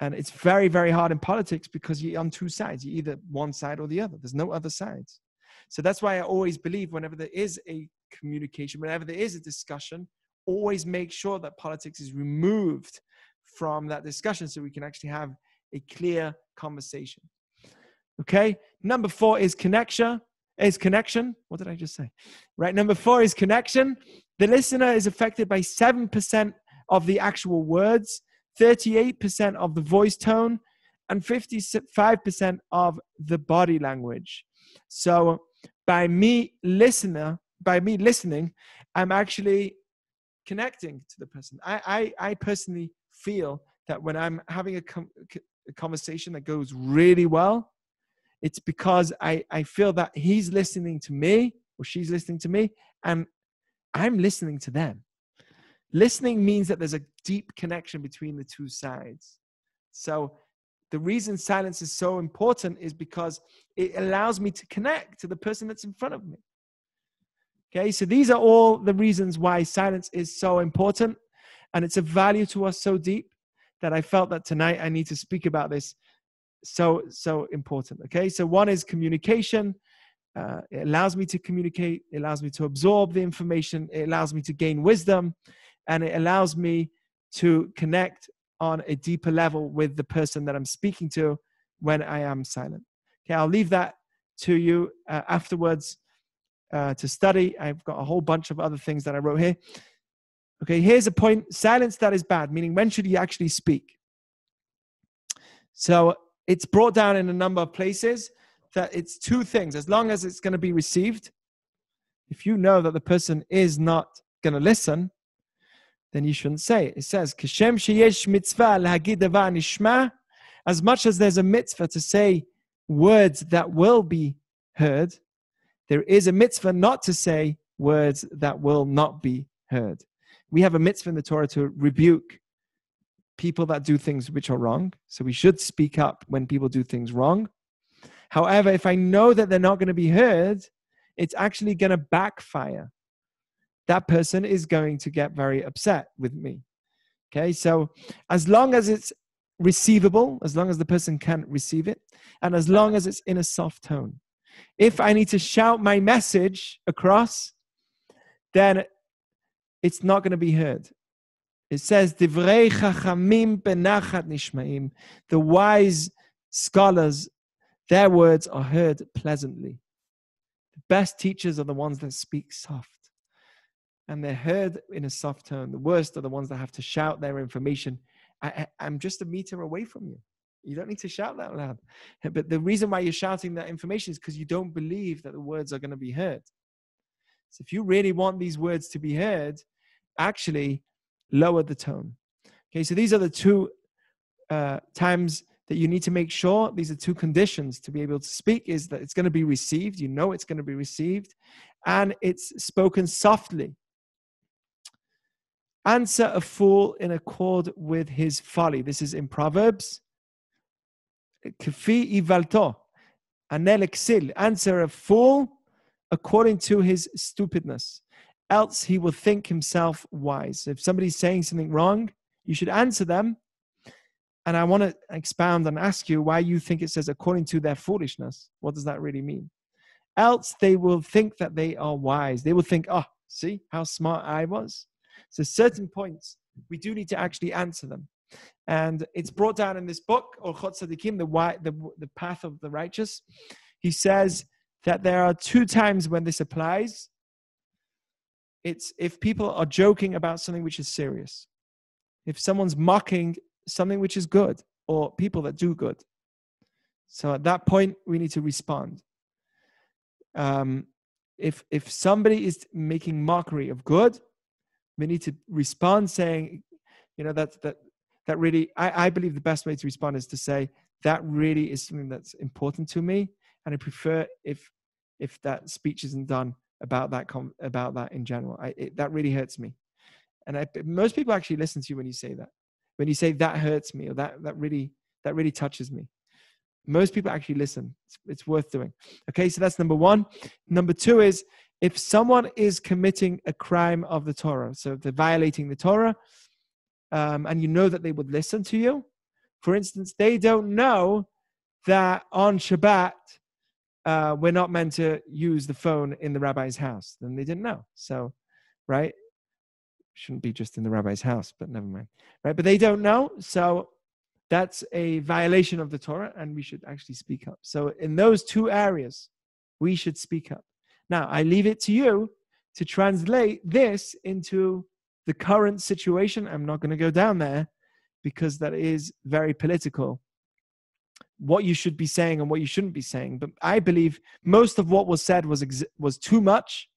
And it's very, very hard in politics because you're on two sides. You're either one side or the other. There's no other sides. So that's why I always believe whenever there is a communication, whenever there is a discussion, always make sure that politics is removed from that discussion so we can actually have a clear conversation. Okay. Number four is connection. Is connection. What did I just say? Right. Number four is connection. The listener is affected by 7% of the actual words, 38% of the voice tone, and 55% of the body language. So by me listener, by me listening, I'm actually connecting to the person. I, I, I personally feel that when I'm having a, com- a conversation that goes really well, it's because I, I feel that he's listening to me or she's listening to me and I'm listening to them. Listening means that there's a deep connection between the two sides. So the reason silence is so important is because it allows me to connect to the person that's in front of me. Okay, so these are all the reasons why silence is so important and it's a value to us so deep that I felt that tonight I need to speak about this so so important okay so one is communication uh, it allows me to communicate it allows me to absorb the information it allows me to gain wisdom and it allows me to connect on a deeper level with the person that i'm speaking to when i am silent okay i'll leave that to you uh, afterwards uh, to study. I've got a whole bunch of other things that I wrote here. Okay, here's a point silence that is bad, meaning when should you actually speak? So it's brought down in a number of places that it's two things. As long as it's going to be received, if you know that the person is not going to listen, then you shouldn't say it. It says, sheyesh mitzvah as much as there's a mitzvah to say words that will be heard, there is a mitzvah not to say words that will not be heard. We have a mitzvah in the Torah to rebuke people that do things which are wrong. So we should speak up when people do things wrong. However, if I know that they're not going to be heard, it's actually going to backfire. That person is going to get very upset with me. Okay, so as long as it's receivable, as long as the person can receive it, and as long as it's in a soft tone, if I need to shout my message across, then it's not going to be heard. It says, Divrei chachamim benachat nishmaim. The wise scholars, their words are heard pleasantly. The best teachers are the ones that speak soft. And they're heard in a soft tone. The worst are the ones that have to shout their information. I, am just a meter away from you. You don't need to shout that loud. But the reason why you're shouting that information is because you don't believe that the words are going to be heard. So if you really want these words to be heard, actually lower the tone. Okay, so these are the two uh, times that you need to make sure these are two conditions to be able to speak is that it's going to be received you know it's going to be received and it's spoken softly answer a fool in accord with his folly this is in proverbs Kfi ivalto, anel answer a fool according to his stupidness. Else he will think himself wise. If somebody's saying something wrong, you should answer them. And I want to expound and ask you why you think it says according to their foolishness. What does that really mean? Else they will think that they are wise. They will think, oh, see how smart I was. So certain points, we do need to actually answer them. And it's brought down in this book, Orchot Tzadikim, the, the, the path of the righteous. He says that there are two times when this applies. It's if people are joking about something which is serious, if someone's mocking something which is good, or people that do good. So at that point, we need to respond. Um, if if somebody is making mockery of good, we need to respond saying, you know, that that that really I, I believe the best way to respond is to say that really is something that's important to me and i prefer if if that speech isn't done about that com- about that in general. I, it, that really hurts me. And I, most people actually listen to you when you say that. When you say that hurts me or that that really that really touches me. Most people actually listen. It's, it's worth doing. Okay so that's number one. Number two is if someone is committing a crime of the torah so they're violating the torah um, and you know that they would listen to you. For instance, they don't know that on Shabbat uh, we're not meant to use the phone in the rabbi's house. Then they didn't know. So, right? Shouldn't be just in the rabbi's house, but never mind. Right? But they don't know. So that's a violation of the Torah, and we should actually speak up. So, in those two areas, we should speak up. Now, I leave it to you to translate this into the current situation. I'm not going to go down there because that is very political. What you should be saying and what you shouldn't be saying. But I believe most of what was said was ex- was too much,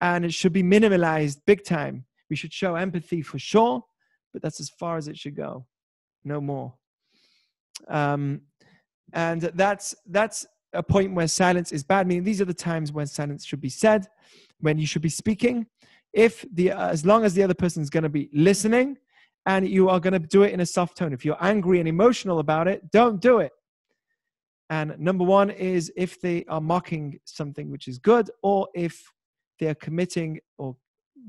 and it should be minimalized big time. We should show empathy for sure, but that's as far as it should go, no more. Um, and that's that's a point where silence is bad. I mean, these are the times when silence should be said, when you should be speaking. If the uh, as long as the other person is going to be listening, and you are going to do it in a soft tone. If you're angry and emotional about it, don't do it. And number one is if they are mocking something which is good, or if they are committing or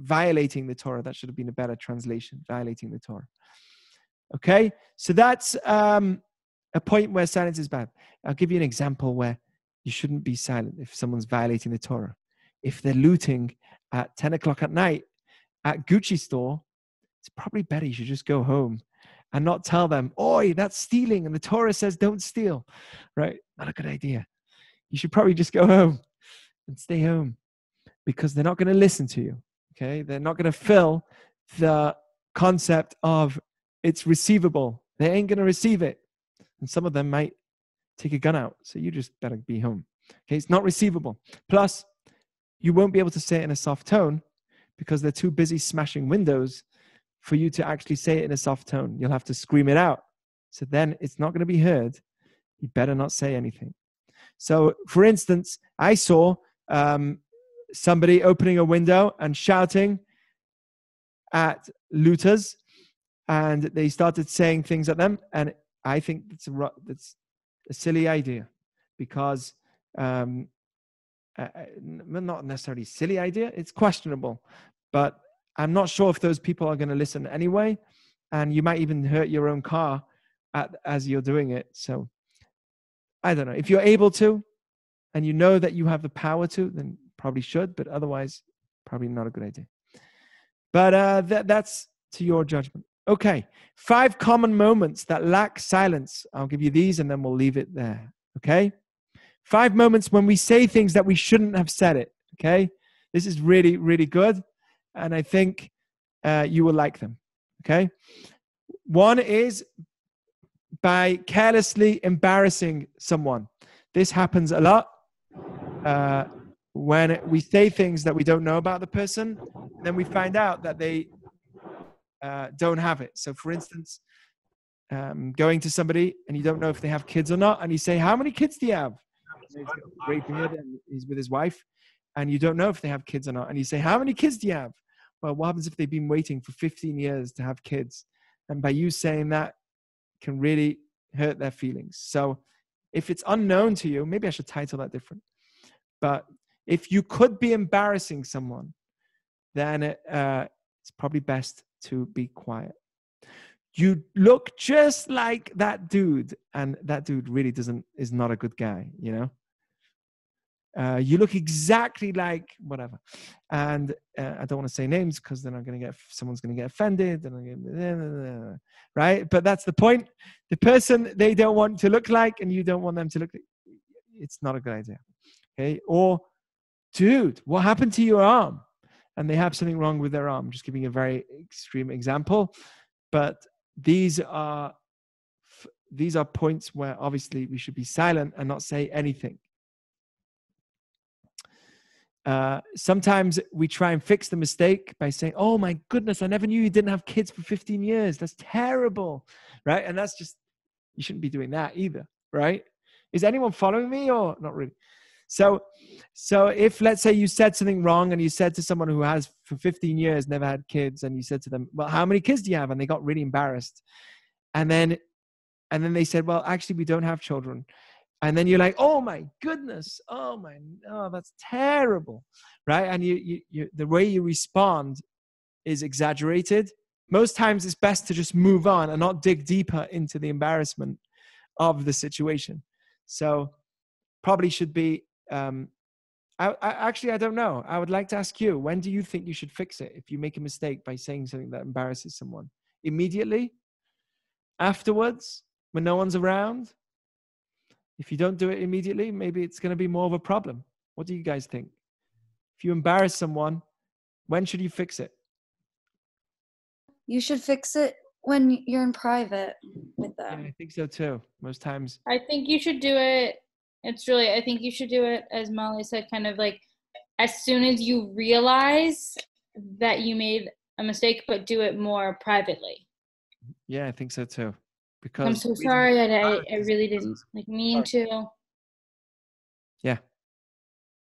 violating the Torah. That should have been a better translation, violating the Torah. Okay, so that's um, a point where silence is bad. I'll give you an example where you shouldn't be silent if someone's violating the Torah. If they're looting at 10 o'clock at night at Gucci store, it's probably better you should just go home and not tell them, oi, that's stealing. And the Torah says don't steal, right? Not a good idea. You should probably just go home and stay home because they're not going to listen to you. Okay. They're not going to fill the concept of it's receivable. They ain't going to receive it. And some of them might take a gun out. So you just better be home. Okay. It's not receivable. Plus, you won't be able to say it in a soft tone because they're too busy smashing windows for you to actually say it in a soft tone. You'll have to scream it out. So then it's not going to be heard. You better not say anything. So, for instance, I saw um, somebody opening a window and shouting at looters, and they started saying things at them. And I think it's a, that's a silly idea because um, uh, not necessarily silly idea. It's questionable, but I'm not sure if those people are going to listen anyway, and you might even hurt your own car at, as you're doing it. So I don't know. If you're able to, and you know that you have the power to, then probably should, but otherwise, probably not a good idea. But uh, that, that's to your judgment. Okay, five common moments that lack silence. I'll give you these and then we'll leave it there. Okay, five moments when we say things that we shouldn't have said it. Okay, this is really, really good. And I think uh, you will like them. Okay, one is by carelessly embarrassing someone. This happens a lot. Uh, when we say things that we don't know about the person, then we find out that they uh, don't have it. So, for instance, um, going to somebody and you don't know if they have kids or not, and you say, "How many kids do you have?" And he's great beard and he's with his wife, and you don't know if they have kids or not, and you say, "How many kids do you have?" Well, what happens if they've been waiting for 15 years to have kids? And by you saying that, can really hurt their feelings. So, if it's unknown to you, maybe I should title that different. But if you could be embarrassing someone, then it, uh, it's probably best to be quiet. You look just like that dude, and that dude really doesn't is not a good guy, you know. Uh, you look exactly like whatever, and uh, I don't want to say names because then I'm going to get someone's going to get offended, and right. But that's the point. The person they don't want to look like, and you don't want them to look. It's not a good idea. Okay, or dude, what happened to your arm? And they have something wrong with their arm. Just giving a very extreme example, but these are these are points where obviously we should be silent and not say anything. Uh, sometimes we try and fix the mistake by saying, "Oh my goodness, I never knew you didn't have kids for 15 years. That's terrible," right? And that's just you shouldn't be doing that either, right? Is anyone following me or not really? So, so if let's say you said something wrong and you said to someone who has for 15 years never had kids, and you said to them, "Well, how many kids do you have?" and they got really embarrassed, and then, and then they said, "Well, actually, we don't have children." And then you're like, "Oh my goodness! Oh my, oh that's terrible!" Right? And you, you, you the way you respond is exaggerated. Most times, it's best to just move on and not dig deeper into the embarrassment of the situation. So, probably should be um, I, I, actually I don't know. I would like to ask you: When do you think you should fix it if you make a mistake by saying something that embarrasses someone? Immediately, afterwards when no one's around. If you don't do it immediately, maybe it's going to be more of a problem. What do you guys think? If you embarrass someone, when should you fix it? You should fix it when you're in private with Yeah. I think so too. Most times. I think you should do it. It's really, I think you should do it, as Molly said, kind of like as soon as you realize that you made a mistake, but do it more privately. Yeah, I think so too. Because I'm so sorry. I, I, I really didn't like mean to. Yeah.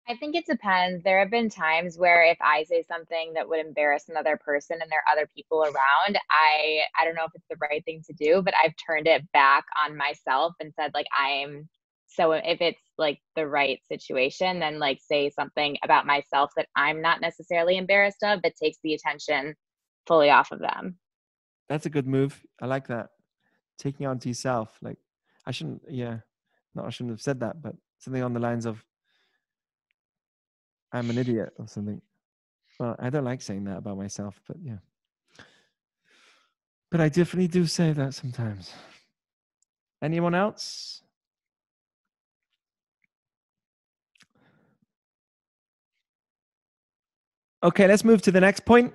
I think it depends. There have been times where if I say something that would embarrass another person and there are other people around, I I don't know if it's the right thing to do, but I've turned it back on myself and said like I'm so if it's like the right situation, then like say something about myself that I'm not necessarily embarrassed of, but takes the attention fully off of them. That's a good move. I like that. Taking on to yourself. Like I shouldn't yeah. No, I shouldn't have said that, but something on the lines of I'm an idiot or something. Well, I don't like saying that about myself, but yeah. But I definitely do say that sometimes. Anyone else? Okay, let's move to the next point.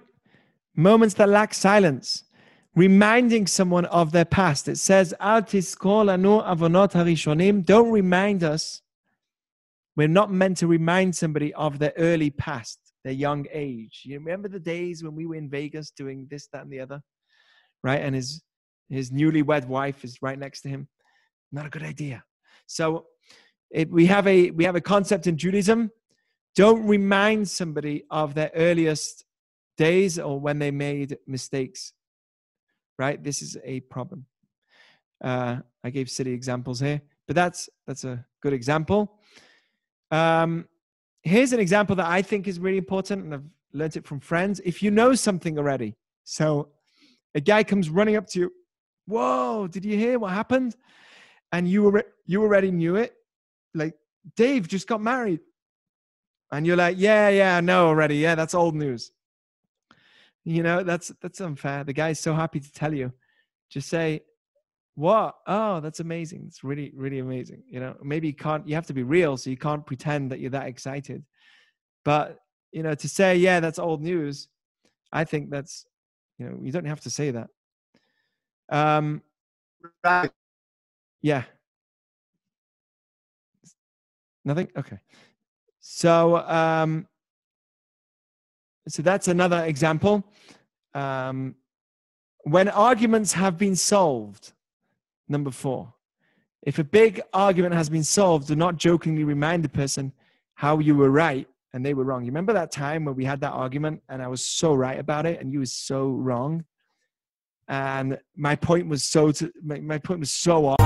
Moments that lack silence. Reminding someone of their past. It says, "Al tizkor lanu avonot harishonim." Don't remind us. We're not meant to remind somebody of their early past, their young age. You remember the days when we were in Vegas doing this, that, and the other, right? And his his newlywed wife is right next to him. Not a good idea. So, it, we have a we have a concept in Judaism. Don't remind somebody of their earliest days or when they made mistakes right? This is a problem. Uh, i gave city examples here but that's that's a good example. Um, here's an example that i think is really important and i've learned it from friends. If you know something already so a guy comes running up to you whoa did you hear what happened? And you were you already knew it. Like dave just got married. And you're like yeah yeah i know already. Yeah that's old news you know that's that's unfair. The guy's so happy to tell you. Just say what? Oh that's amazing. It's really really amazing. You know maybe you can't you have to be real so you can't pretend that you're that excited. But you know to say yeah that's old news i think that's you know you don't have to say that. Um Right. yeah. Nothing? Okay. So um so that's another example. Um, when arguments have been solved, number four, if a big argument has been solved, do not jokingly remind the person how you were right and they were wrong. You remember that time when we had that argument and I was so right about it and you were so wrong? And my point was so to, my, my point was so off.